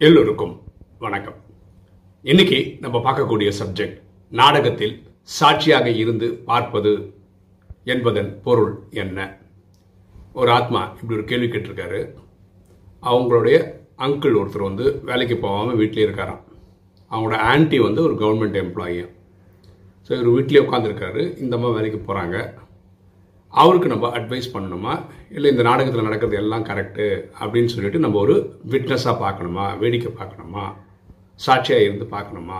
எல்லோருக்கும் வணக்கம். இன்னைக்கு நம்ம பார்க்கக்கூடிய சப்ஜெக்ட் நாடகத்தில் சாட்சியாக இருந்து பார்ப்பது என்பதன் பொருள் என்ன? ஒரு ஆத்மா இப்படி ஒரு கேள்வி கேட்டிருக்காரு. அவங்களுடைய அங்கிள் ஒருத்தர் வந்து வேலைக்கு போகாமல் வீட்டிலே இருக்காராம். அவங்களோட ஆன்ட்டி வந்து ஒரு கவர்மெண்ட் எம்ப்ளாயி ஸோ இவர் வீட்டிலே உட்காந்துருக்காரு இந்த அம்மா வேலைக்கு போகிறாங்க அவருக்கு நம்ம அட்வைஸ் பண்ணணுமா? இல்லை இந்த நாடகத்தில் நடக்கிறது எல்லாம் கரெக்டு அப்படின்னு சொல்லிட்டு நம்ம ஒரு விட்னஸாக பார்க்கணுமா? வேடிக்கை பார்க்கணுமா? சாட்சியாக இருந்து பார்க்கணுமா?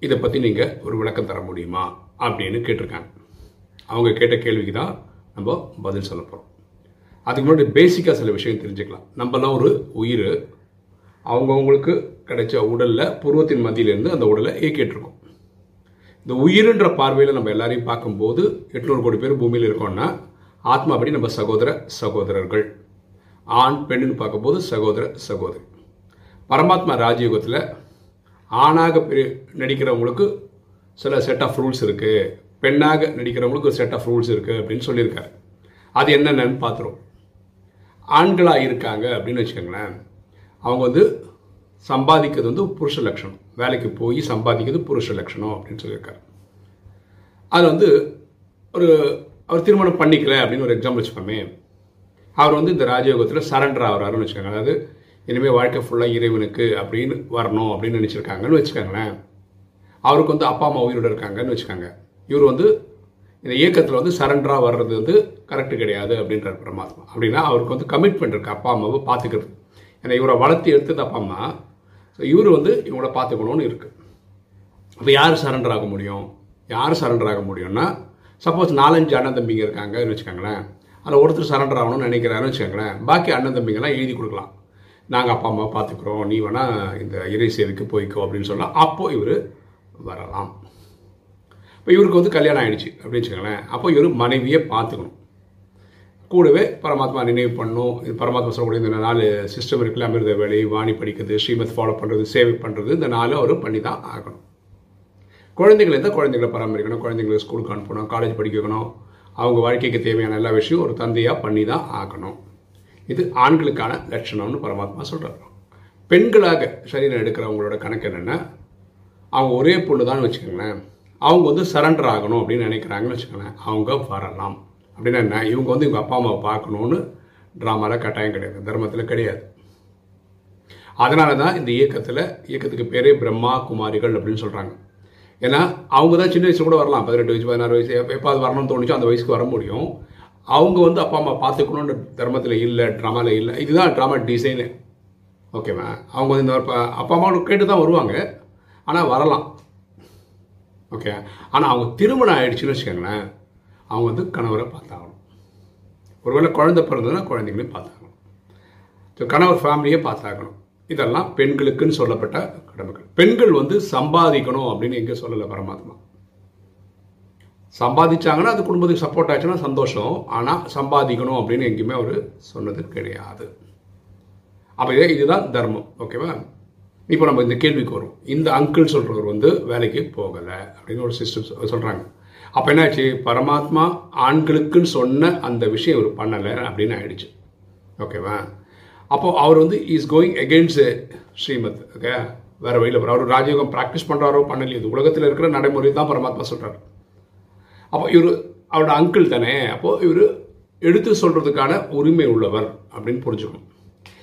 இதை பற்றி நீங்கள் ஒரு விளக்கம் தர முடியுமா? அப்படின்னு கேட்டிருக்காங்க. அவங்க கேட்ட கேள்விக்கு தான் நம்ம பதில் சொல்ல போகிறோம் அதுக்கு முன்னாடி பேசிக்காக சில விஷயம் தெரிஞ்சுக்கலாம். நம்மலாம் ஒரு உயிர். அவங்கவுங்களுக்கு கிடைச்ச உடலில் புருவத்தின் மத்தியிலேருந்து அந்த உடலை இயக்கிட்டுருக்கோம் இந்த உயிர்ன்ற பார்வையில் நம்ம எல்லாரையும் பார்க்கும்போது எட்நூறு கோடி பேர் பூமியில் இருக்கோம்னா ஆத்மாபடி நம்ம சகோதர சகோதரர்கள். ஆண் பெண்ணுன்னு பார்க்கும்போது சகோதர சகோதரி. பரமாத்மா ராஜயோகத்தில் ஆணாக நடிக்கிறவங்களுக்கு சில செட் ஆஃப் ரூல்ஸ் இருக்குது பெண்ணாக நடிக்கிறவங்களுக்கு ஒரு செட் ஆஃப் ரூல்ஸ் இருக்குது அப்படின்னு சொல்லியிருக்காரு. அது என்னென்னு பார்த்துருவோம். ஆண்களாக இருக்காங்க அப்படின்னு வச்சுக்கோங்களேன். அவங்க வந்து சம்பாதிக்கிறது வந்து புருஷ லட்சணம். வேலைக்கு போய் சம்பாதிக்கிறது புருஷ லட்சணம் அப்படின்னு சொல்லியிருக்காரு. அது வந்து ஒரு அவர் திருமணம் பண்ணிக்கல அப்படின்னு ஒரு எக்ஸாம்பிள் வச்சுக்கோமே. அவர் வந்து இந்த ராஜயோகத்தில் சரண்டர் ஆகிறாருன்னு வச்சுக்கோங்க. அதாவது இனிமேல் வாழ்க்கை ஃபுல்லாக இறைவனுக்கு அப்படின்னு வரணும் அப்படின்னு நினச்சிருக்காங்கன்னு வச்சுக்கோங்களேன். அவருக்கு வந்து அப்பா அம்மா உயிரோடு இருக்காங்கன்னு வச்சுக்கோங்க. இவர் வந்து இந்த இயக்கத்தில் வந்து சரண்டராக வர்றது வந்து கரெக்டு கிடையாது அப்படின்றார் பரமாத்மா அப்படின்னா அவருக்கு வந்து கமிட்மெண்ட் இருக்குது அப்பா அம்மாவை பார்த்துக்கிறது. ஏன்னா இவரை வளர்த்து எடுத்தது அப்பா அம்மா. இவர் வந்து இவங்கள பார்த்துக்கணும்னு இருக்குது அப்போ யார் சரண்டர் ஆக முடியும்? யார் சரண்டர் ஆக முடியும்னா சப்போஸ் நாலஞ்சு அண்ணன் தம்பிங்க இருக்காங்கன்னு வச்சுக்கோங்களேன். அதில் ஒருத்தர் சரண்டர் ஆகணும்னு நினைக்கிறாருன்னு வச்சுக்கோங்களேன். பாக்கி அண்ணன் தம்பிங்கெல்லாம் எழுதி கொடுக்கலாம். நாங்கள் அப்பா அம்மா பார்த்துக்குறோம். நீ வேணால் இந்த இறை சேவைக்கு போய்க்கோ அப்படின்னு சொன்னால் அப்போது இவர் வரலாம். இப்போ இவருக்கு வந்து கல்யாணம் ஆகிடுச்சு அப்படின்னு வச்சுக்கோங்களேன். அப்போ இவர் மனைவியை பார்த்துக்கணும். கூடவே பரமாத்மா நினைவு பண்ணும். இது பரமாத்மா சொல்லக்கூடிய இந்த நாலு சிஸ்டம் இருக்குல்ல அமிர்த வேலை வாணி படிக்கிறது ஸ்ரீமத் ஃபாலோ பண்ணுறது சேவை பண்ணுறது இந்த நாலு அவர் பண்ணி தான் ஆகணும். குழந்தைகள் இருந்தால் குழந்தைகளை பராமரிக்கணும் குழந்தைங்களை ஸ்கூலுக்கு அனுப்பணும் காலேஜ் படிக்க வைக்கணும். அவங்க வாழ்க்கைக்கு தேவையான எல்லா விஷயம் ஒரு தந்தையாக பண்ணி தான் ஆகணும். இது ஆண்களுக்கான லட்சணம்னு பரமாத்மா சொல்கிறார் பெண்களாக சரீரம் எடுக்கிறவங்களோட கணக்கு என்னென்னா அவங்க ஒரே பொண்ணு தான் வச்சுக்கோங்களேன். அவங்க வந்து சரண்டர் ஆகணும் அப்படின்னு நினைக்கிறாங்கன்னு வச்சுக்கோங்களேன். அவங்க வரலாம். அப்படின்னா என்ன? இவங்க வந்து இவங்க அப்பா அம்மாவை பார்க்கணுன்னு ட்ராமாவில் கட்டாயம் கிடையாது. தர்மத்தில் கிடையாது. அதனால தான் இந்த இயக்கத்தில் இயக்கத்துக்கு பேரே பிரம்மா குமாரிகள் அப்படின்னு சொல்கிறாங்க ஏன்னா அவங்க தான் சின்ன வயசு கூட வரலாம். பதினெட்டு வயசு பதினாறு வயசு எப்பாவது வரணும்னு தோணுச்சோ அந்த வயசுக்கு வர முடியும். அவங்க வந்து அப்பா அம்மா பார்த்துக்கணுன்ற தர்மத்தில் இல்லை ட்ராமாவில் இல்லை. இதுதான் ட்ராமா டிசைனு ஓகேவா அவங்க வந்து இந்த அப்பா அம்மா கேட்டு தான் வருவாங்க. ஆனால் வரலாம். ஓகே ஆனால் அவங்க திருமணம் ஆயிடுச்சுன்னு வச்சுக்கோங்களேன். அவங்க வந்து கணவரை பார்த்தாகணும். ஒருவேளை குழந்தை பிறந்ததுன்னா குழந்தைங்களையும் பார்த்தாகணும். ஸோ கணவர் ஃபேமிலியை பார்த்தாகணும். இதெல்லாம் பெண்களுக்குன்னு சொல்லப்பட்ட கடமைகள். பெண்கள் வந்து சம்பாதிக்கணும் அப்படின்னு எங்கே சொல்லலை பரமாத்மா. சம்பாதிச்சாங்கன்னா அது குடும்பத்துக்கு சப்போர்ட் ஆச்சுன்னா சந்தோஷம். ஆனால் சம்பாதிக்கணும் அப்படின்னு எங்கேயுமே அவர் சொன்னது கிடையாது. அப்போ இதே இதுதான் தர்மம். ஓகேவா இப்போ நம்ம இந்த கேள்விக்கு வரும் இந்த அங்கிள் சொல்கிறவர் வந்து வேலைக்கு போகலை அப்படின்னு ஒரு சிஸ்டம் சொல்கிறாங்க அப்போ என்னாச்சு? பரமாத்மா ஆண்களுக்குன்னு சொன்ன அந்த விஷயம் இவர் பண்ணலை அப்படின்னு ஆயிடுச்சு. ஓகேவா? அப்போ அவர் வந்து is going against Shrimad okay வேற வழியில் அவர் ராஜயோகம் ப்ராக்டிஸ் பண்ணுறாரோ பண்ணலையோ இது உலகத்தில் இருக்கிற நடைமுறை தான் பரமாத்மா சொல்கிறார் அப்போ இவர் அவரோட அங்கிள் தானே? அப்போது இவர் எடுத்து சொல்கிறதுக்கான உரிமை உள்ளவர் அப்படின்னு புரிஞ்சுக்கணும்.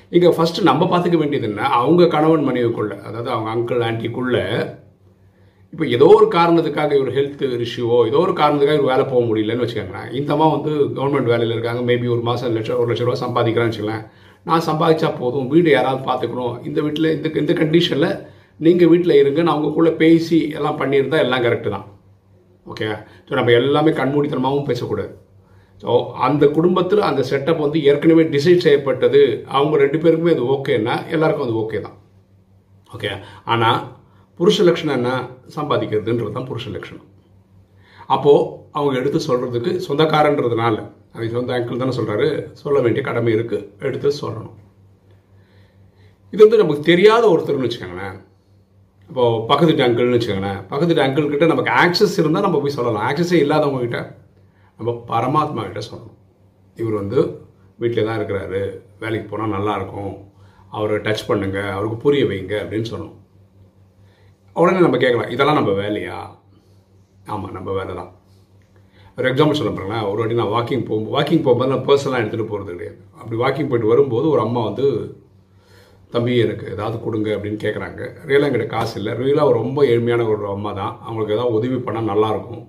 இங்கே ஃபஸ்ட்டு நம்ம பார்த்துக்க வேண்டியது என்ன? அவங்க கணவன் மனைவிக்குள்ள அதாவது அவங்க அங்கிள் ஆண்டிக்குள்ளே இப்போ ஏதோ ஒரு காரணத்துக்காக இவர் ஹெல்த் இஷ்யூவோ ஏதோ ஒரு காரணத்துக்காக இவர் வேலை போக முடியலன்னு வச்சுக்கோங்களேன். இந்த வந்து கவர்மெண்ட் வேலையில் இருக்காங்க. மேபி ஒரு மாதம் லட்சம் ஒரு லட்ச ரூபா சம்பாதிக்கிறான்னு வச்சுக்கலாம் நான் சம்பாதிச்சா போதும். வீடு யாராவது பார்த்துக்கணும். இந்த வீட்டில் இந்த இந்த கண்டிஷனில் நீங்கள் வீட்டில் இருங்கன்னு அவங்கக்குள்ளே பேசி எல்லாம் பண்ணியிருந்தால் எல்லாம் கரெக்டு தான். ஓகே ஸோ நம்ம எல்லாமே கண்மூடித்தனமாகவும் பேசக்கூடாது. ஸோ அந்த குடும்பத்தில் அந்த செட்டப் வந்து ஏற்கனவே டிசைட் செய்யப்பட்டது. அவங்க ரெண்டு பேருக்குமே அது ஓகேன்னா எல்லாருக்கும் அது ஓகே தான். ஓகே ஆனால் புருஷ லட்சணம் என்ன சம்பாதிக்கிறதுன்றது தான் புருஷ லட்சணம் அப்போது அவங்க எடுத்து சொல்கிறதுக்கு சொந்தக்காரன்றதுனால அதை சொந்த அங்கிள் தானே சொல்கிறாரு சொல்ல வேண்டிய கடமை இருக்குது எடுத்து சொல்லணும். இது வந்து நமக்கு தெரியாத ஒருத்தர்னு வச்சுக்கோங்களேன். இப்போது பக்கத்து அங்கிள்னு வச்சுக்கோங்களேன். பக்கத்து அங்கிள் கிட்ட நமக்கு ஆக்சஸ் இருந்தால் நம்ம போய் சொல்லலாம். ஆக்சஸே இல்லாதவங்க கிட்ட நம்ம பரமாத்மா கிட்ட சொல்லணும். இவர் வந்து வீட்டில் தான் இருக்கிறாரு. வேலைக்கு போனால் நல்லாயிருக்கும் அவரை டச் பண்ணுங்க. அவருக்கு புரிய வைங்க அப்படின்னு சொன்னோம் உடனே நம்ம கேட்கலாம் இதெல்லாம் நம்ம வேலையா? ஆமாம் நம்ம வேலை தான் ஒரு எக்ஸாம்பிள் சொல்ல பாருங்களேன் ஒரு வாட்டி நான் வாக்கிங் போகும்போது வாக்கிங் போகும்போது நான் பர்சனலாக எடுத்துகிட்டு போகிறது கிடையாது. அப்படி வாக்கிங் போயிட்டு வரும்போது ஒரு அம்மா வந்து தம்பி எனக்கு ஏதாவது கொடுங்க அப்படின்னு கேட்குறாங்க ரியலாக எங்கிட்ட காசு இல்லை. ரியலாக ரொம்ப ஏழ்மையான ஒரு அம்மா தான் அவங்களுக்கு ஏதாவது உதவி பண்ணால் நல்லாயிருக்கும்.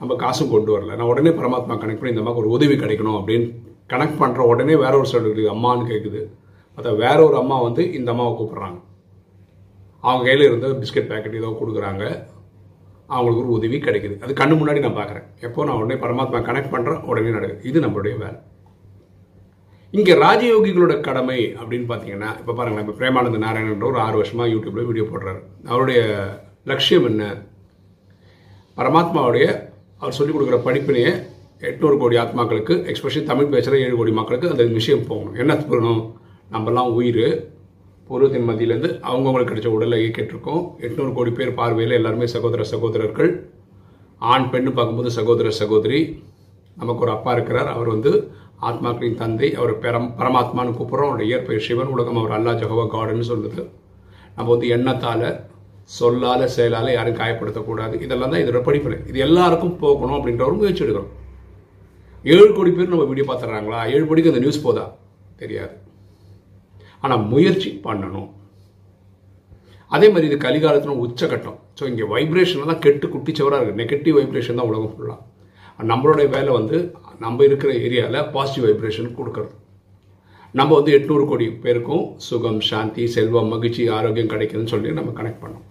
நம்ம காசும் கொண்டு வரல. நான் உடனே பரமாத்மா கனெக்ட் பண்ணி இந்த மாதிரி ஒரு உதவி கிடைக்கணும் அப்படின்னு கனெக்ட் பண்ணுற உடனே வேற ஒரு சைடு அம்மான்னு கேட்குது பார்த்தா வேற ஒரு அம்மா வந்து இந்த அம்மாவை கூப்பிட்றாங்க. அவங்க கையில் இருந்த பிஸ்கட் பேக்கெட் ஏதோ கொடுக்குறாங்க. அவங்களுக்கு ஒரு உதவி கிடைக்குது. அது கண்ணு முன்னாடி நான் பார்க்குறேன். எப்போ நான் உடனே பரமாத்மா கனெக்ட் பண்ணுறேன் உடனே நடக்குது. இது நம்மளுடைய வேலை. இங்கே ராஜயோகிகளோட கடமை அப்படின்னு பார்த்தீங்கன்னா இப்போ பாருங்களேன் இப்போ பிரேமானந்த நாராயணன்ற ஒரு ஆறு வருஷமாக யூடியூப்பில் வீடியோ போடுறாரு. அவருடைய லட்சியம் என்ன? பரமாத்மாவுடைய அவர் சொல்லிக் கொடுக்குற படிப்பினையே எட்நூறு கோடி ஆத்மாக்களுக்கு எக்ஸ்பெஷலி தமிழ் பேசுகிற ஏழு கோடி மக்களுக்கு அந்த விஷயம் போகணும். என்ன சொல்லணும் நம்மலாம் உயிர். பூர்வத்தின் மத்தியிலேருந்து அவங்கவுங்களுக்கு கிடைச்ச உடலை கேட்டிருக்கோம் எட்நூறு கோடி பேர் பார்வையில் எல்லாருமே சகோதர சகோதரர்கள். ஆண் பெண்ணு பார்க்கும்போது சகோதர சகோதரி. நமக்கு ஒரு அப்பா இருக்கிறார். அவர் வந்து ஆத்மாக்களின் தந்தை. அவர் பெரம் பரமாத்மான்னு கூப்பிட்றோம். அவருடைய இயற்பெயர் சிவன். உலகம் அவர் அல்லா ஜஹோவா காடுன்னு சொல்லுது. நம்ம வந்து எண்ணத்தால் சொல்லால் செயலால் யாரும் காயப்படுத்தக்கூடாது. இதெல்லாம் தான் இதோட படிப்பினை இது எல்லாருக்கும் போகணும் அப்படின்ற ஒரு முயற்சி எடுக்கிறோம் ஏழு கோடி பேர் நம்ம வீடியோ பார்த்துட்றாங்களா? ஏழு கோடிக்கு அந்த நியூஸ் போதா? தெரியாது. ஆனால் முயற்சி பண்ணணும். அதே மாதிரி இது கலிகாலத்தில் உச்சகட்டம். ஸோ இங்கே வைப்ரேஷன் தான் கெட்டு குட்டி சவராக இருக்குது நெகட்டிவ் வைப்ரேஷன் தான் உலகம் ஃபுல்லாக நம்மளுடைய வேலை வந்து நம்ம இருக்கிற ஏரியாவில் பாசிட்டிவ் வைப்ரேஷன் கொடுக்கறது நம்ம வந்து எட்நூறு கோடி பேருக்கும் சுகம் சாந்தி செல்வம் மகிழ்ச்சி ஆரோக்கியம் கிடைக்குதுன்னு சொல்லி நம்ம கனெக்ட் பண்ணோம்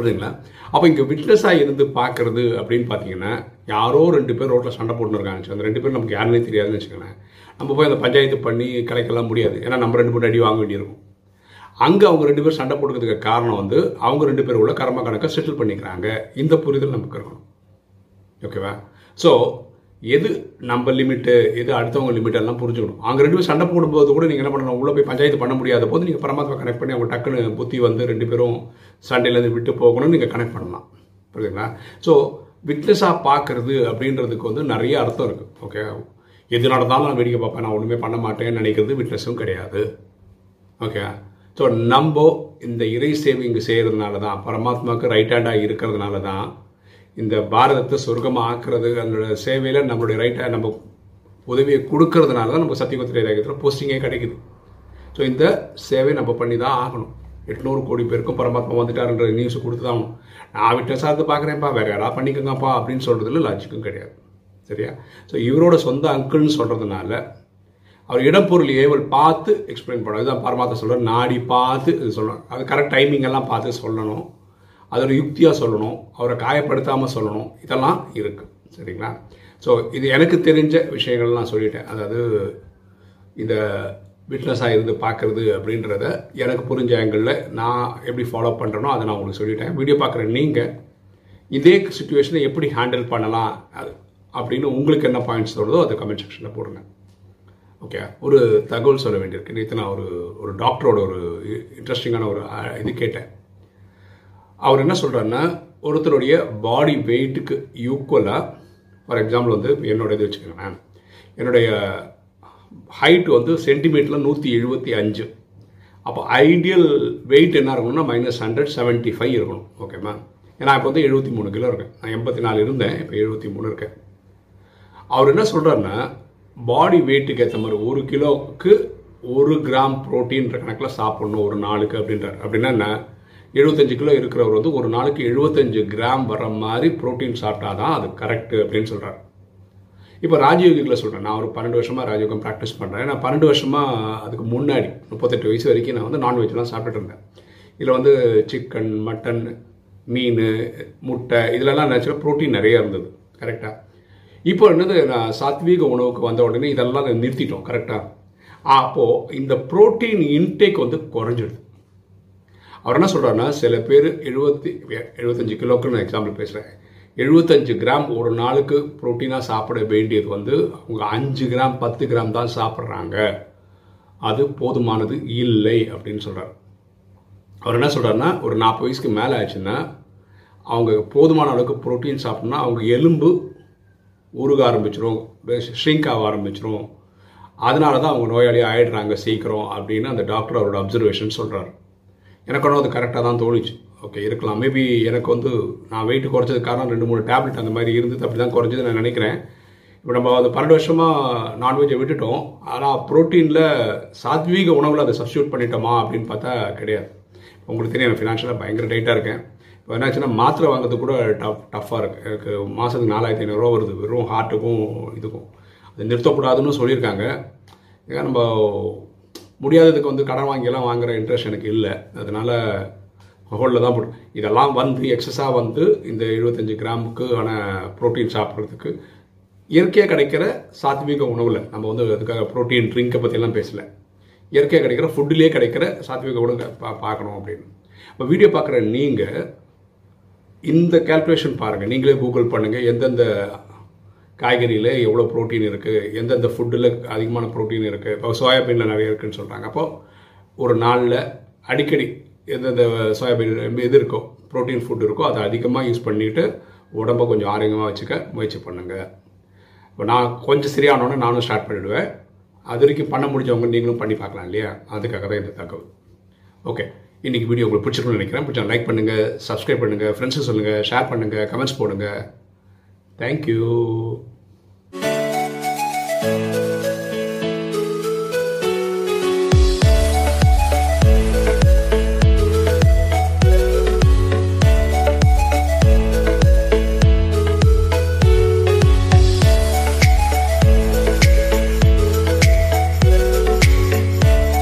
புரியுதுங்களா? அப்போ இங்கே விட்னஸாக இருந்து பார்க்குறது அப்படின்னு பார்த்தீங்கன்னா யாரோ ரெண்டு பேர் ரோட்டில் சண்டை போட்டுருக்காங்க அந்த ரெண்டு பேர் நமக்கு யாருன்னே தெரியாதுன்னு வச்சுக்கோங்களேன். நம்ம போய் அந்த பஞ்சாயத்து பண்ணி கலைக்கலாம் முடியாது. ஏன்னா நம்ம ரெண்டு பேரும் அடி வாங்க வேண்டியிருக்கும். அங்கே அவங்க ரெண்டு பேரும் சண்டை போட்டுக்கிறதுக்கு காரணம் வந்து அவங்க ரெண்டு பேர் உள்ள கர்ம கணக்கை செட்டில் பண்ணிக்கிறாங்க. இந்த புரிதல் நமக்கு இருக்கணும். ஓகேவா ஸோ எது நம்ம லிமிட்டு எது அடுத்தவங்க லிமிட் எல்லாம் புரிஞ்சுக்கணும். அங்கே ரெண்டு பேரும் சண்டை போடும்போது கூட நீங்கள் என்ன பண்ணணும்? உள்ளே போய் பஞ்சாயத்து பண்ண முடியாத போது நீங்கள் பரமாத்மா கனெக்ட் பண்ணி அவங்க டக்குன்னு புத்தி வந்து ரெண்டு பேரும் சண்டையிலேருந்து விட்டு போகணும்னு நீங்கள் கனெக்ட் பண்ணலாம். புரியுதுங்களா? ஸோ விட்னஸாக பார்க்குறது அப்படின்றதுக்கு வந்து நிறைய அர்த்தம் இருக்குது ஓகே எது நடந்தாலும் நான் வேடிக்கை பார்ப்பேன். நான் ஒன்றுமே பண்ண மாட்டேன்னு நினைக்கிறது விட்னஸும் கிடையாது. ஓகே ஸோ நம்ம இந்த இறை சேவை இங்கே செய்கிறதுனால தான் பரமாத்மாவுக்கு ரைட் ஹேண்டாக இருக்கிறதுனால தான் இந்த பாரதத்தை சொர்க்கமாக ஆக்குறது அதனோட சேவையில் நம்மளுடைய ரைட்டை நம்ம உதவியை கொடுக்கறதுனால தான் நம்ம சத்தியகுத்திரை ரேகத்தில் போஸ்டிங்கே கிடைக்குது. ஸோ இந்த சேவை நம்ம பண்ணி தான் ஆகணும். எட்நூறு கோடி பேருக்கும் பரமாத்மா வந்துட்டாருன்ற நியூஸ் கொடுத்து தான் ஆகணும். நான் விட்ட சார்ந்து பார்க்குறேன்ப்பா வேறு யாராவது பண்ணிக்கோங்கப்பா அப்படின்னு சொல்கிறதுல லாஜிக்கும் கிடையாது. சரியா? ஸோ இவரோட சொந்த அங்கிள்னு சொல்கிறதுனால அவர் இடப்பொருள் ஏவல் பார்த்து எக்ஸ்பிளைன் பண்ணணும். இதுதான் பரமாத்மா சொல்கிறார் நாடி பார்த்து இது சொல்லணும் அது கரெக்ட் டைமிங் எல்லாம் பார்த்து சொல்லணும். அதோட யுக்தியாக சொல்லணும் அவரை காயப்படுத்தாமல் சொல்லணும் இதெல்லாம் இருக்குது சரிங்களா? ஸோ இது எனக்கு தெரிஞ்ச விஷயங்கள் நான் சொல்லிட்டேன். அதாவது இந்த விட்னஸாக இருந்து பார்க்குறது அப்படின்றத எனக்கு புரிஞ்ச ஆங்கிளில் நான் எப்படி ஃபாலோ பண்ணுறேனோ அதை நான் உங்களுக்கு சொல்லிட்டேன். வீடியோ பார்க்குற நீங்கள் இதே சுச்சுவேஷனை எப்படி ஹேண்டில் பண்ணலாம் அது அப்படின்னு உங்களுக்கு என்ன பாயிண்ட்ஸ் தோணுதோ அதை கமெண்ட் செக்ஷனில் போடுங்க. ஓகே ஒரு தகவல் சொல்ல வேண்டியிருக்கு. நேற்று நான் ஒரு ஒரு டாக்டரோட ஒரு இன்ட்ரெஸ்டிங்கான ஒரு இது கேட்டேன். அவர் என்ன சொல்கிறாருன்னா ஒருத்தருடைய பாடி வெயிட்டுக்கு ஈக்குவலாக ஃபார் எக்ஸாம்பிள் வந்து என்னோட இது வச்சுக்கோங்களேன். என்னுடைய ஹைட் வந்து சென்டிமீட்டரில் நூற்றி எழுபத்தி அஞ்சு. அப்போ ஐடியல் வெயிட் என்ன இருக்கணும்னா மைனஸ் ஹண்ட்ரட் செவன்ட்டி ஃபைவ் இருக்கணும். ஓகேம்மா ஏன்னா இப்போ வந்து எழுபத்தி மூணு கிலோ இருக்கேன். நான் எண்பத்தி நாலு இருந்தேன் இப்போ எழுபத்தி மூணு இருக்கேன். அவர் என்ன சொல்கிறாருன்னா பாடி வெயிட்டுக்கு ஏற்ற மாதிரி ஒரு கிலோவுக்கு ஒரு கிராம் ப்ரோட்டீன்ற கணக்கில் சாப்பிட்ணும் ஒரு நாளுக்கு அப்படின்றார். அப்படின்னா என்ன? எழுபத்தஞ்சு கிலோ இருக்கிறவர் வந்து ஒரு நாளைக்கு எழுபத்தஞ்சு கிராம் வர மாதிரி ப்ரோட்டீன் சாப்பிட்டா தான் அது கரெக்ட் அப்படின்னு சொல்கிறார் இப்போ ராஜயோகிகளை சொல்கிறேன் நான் ஒரு பன்னெண்டு வருஷமாக ராஜயோகம் ப்ராக்டிஸ் பண்ணுறேன் நான் பன்னெண்டு வருஷமாக அதுக்கு முன்னாடி முப்பத்தெட்டு வயசு வரைக்கும் நான் வந்து நான்வெஜ்லாம் சாப்பிட்டுட்டு இருந்தேன். இதில் வந்து சிக்கன் மட்டன் மீன் முட்டை இதிலலாம் நேச்சுரல் ப்ரோட்டீன் நிறைய இருந்தது. கரெக்டாக இப்போ என்னது நான் சாத்வீக உணவுக்கு வந்த உடனே இதெல்லாம் நிறுத்திட்டோம். கரெக்டாக அப்போது இந்த ப்ரோட்டீன் இன்டேக் வந்து குறைஞ்சிடுது. அவர் என்ன சொல்கிறாருன்னா சில பேர் எழுபத்தி எழுபத்தஞ்சு கிலோக்கு நான் எக்ஸாம்பிள் பேசுகிறேன் எழுபத்தஞ்சு கிராம் ஒரு நாளுக்கு ப்ரோட்டீனாக சாப்பிட வேண்டியது வந்து அவங்க அஞ்சு கிராம் பத்து கிராம் தான் சாப்பிட்றாங்க. அது போதுமானது இல்லை அப்படின்னு சொல்கிறார் அவர் என்ன சொல்கிறாருன்னா ஒரு நாற்பது வயசுக்கு மேலே ஆச்சுன்னா அவங்க போதுமான அளவுக்கு ப்ரோட்டீன் சாப்பிட்னா அவங்க எலும்பு உருக ஆரம்பிச்சிரும் ஷ்ரிங்க் ஆக ஆரம்பிச்சிரும். அதனால தான் அவங்க நோயாளி ஆயிடுறாங்க சீக்கிரம் அப்படின்னு அந்த டாக்டர் அவரோட அப்சர்வேஷன் சொல்கிறாரு எனக்கான அது கரெக்டாக தான் தோணுச்சு. ஓகே இருக்கலாம். மேபி எனக்கு வந்து நான் வெயிட் குறைச்சது காரணம் ரெண்டு மூணு டேப்லெட் அந்த மாதிரி இருந்தது. அப்படி தான் குறைஞ்சது நான் நினைக்கிறேன். இப்போ நம்ம அது பன்னெண்டு வருஷமாக நான்வெஜ்ஜை விட்டுட்டோம். ஆனால் ப்ரோட்டீனில் சாத்வீக உணவில் அதை சப்ஸ்டியூட் பண்ணிட்டோமா அப்படின்னு பார்த்தா கிடையாது. உங்களுக்கு தெரியும் நான் ஃபினான்ஷியலாக பயங்கர டைட்டாக இருக்கேன். இப்போ என்னாச்சுன்னா மாத்திரை வாங்குறது கூட டஃப் டஃப்பாக இருக்குது எனக்கு மாதத்துக்கு நாலாயிரத்தி ஐநூறுரூவா வருது. வெறும் ஹார்ட்டுக்கும் இதுக்கும். அது நிறுத்தக்கூடாதுன்னு சொல்லியிருக்காங்க. ஏன்னா நம்ம முடியாததுக்கு வந்து கடன் வாங்கியெல்லாம் வாங்குகிற இன்ட்ரெஸ்ட் எனக்கு இல்லை. அதனால் ஹோலில் தான் போட்டு இதெல்லாம் வந்து எக்ஸஸாக வந்து இந்த எழுபத்தஞ்சு கிராமுக்கு ஆன ப்ரோட்டீன் சாப்பிட்றதுக்கு இயற்கையாக கிடைக்கிற சாத்விக உணவில் நம்ம வந்து அதுக்காக ப்ரோட்டீன் ட்ரிங்கை பற்றியெல்லாம் பேசலை. இயற்கையாக கிடைக்கிற ஃபுட்டிலே கிடைக்கிற சாத்விக உணவு பா பார்க்கணும் அப்படின்னு. இப்போ வீடியோ பார்க்குற நீங்கள் இந்த கேல்குலேஷன் பாருங்கள் நீங்களே கூகுள் பண்ணுங்கள் எந்தெந்த காய்கறியில் எவ்வளோ ப்ரோட்டீன் இருக்குது எந்தெந்த ஃபுட்டில் அதிகமான ப்ரோட்டீன் இருக்குது இப்போ சோயாபீனில் நிறைய இருக்குதுன்னு சொல்கிறாங்க அப்போது ஒரு நாளில் அடிக்கடி எந்தெந்த சோயாபீன் எது இருக்கோ ப்ரோட்டீன் ஃபுட் இருக்கோ அதை அதிகமாக யூஸ் பண்ணிவிட்டு உடம்பை கொஞ்சம் ஆரோக்கியமாக வச்சுக்க முயற்சி பண்ணுங்கள் இப்போ நான் கொஞ்சம் சரியானோடனே நானும் ஸ்டார்ட் பண்ணிவிடுவேன் அது வரைக்கும் பண்ண முடிஞ்சவங்க நீங்களும் பண்ணி பார்க்கலாம் இல்லையா? அதுக்காக தான் இந்த தகவல். ஓகே இன்றைக்கி வீடியோ உங்களுக்கு பிடிச்சிருக்குன்னு நினைக்கிறேன். பிடிச்சா லைக் பண்ணுங்கள் சப்ஸ்கிரைப் பண்ணுங்கள் ஃப்ரெண்ட்ஸுக்கு சொல்லுங்கள் ஷேர் பண்ணுங்கள் கமெண்ட்ஸ் போடுங்க. தேங்க்யூ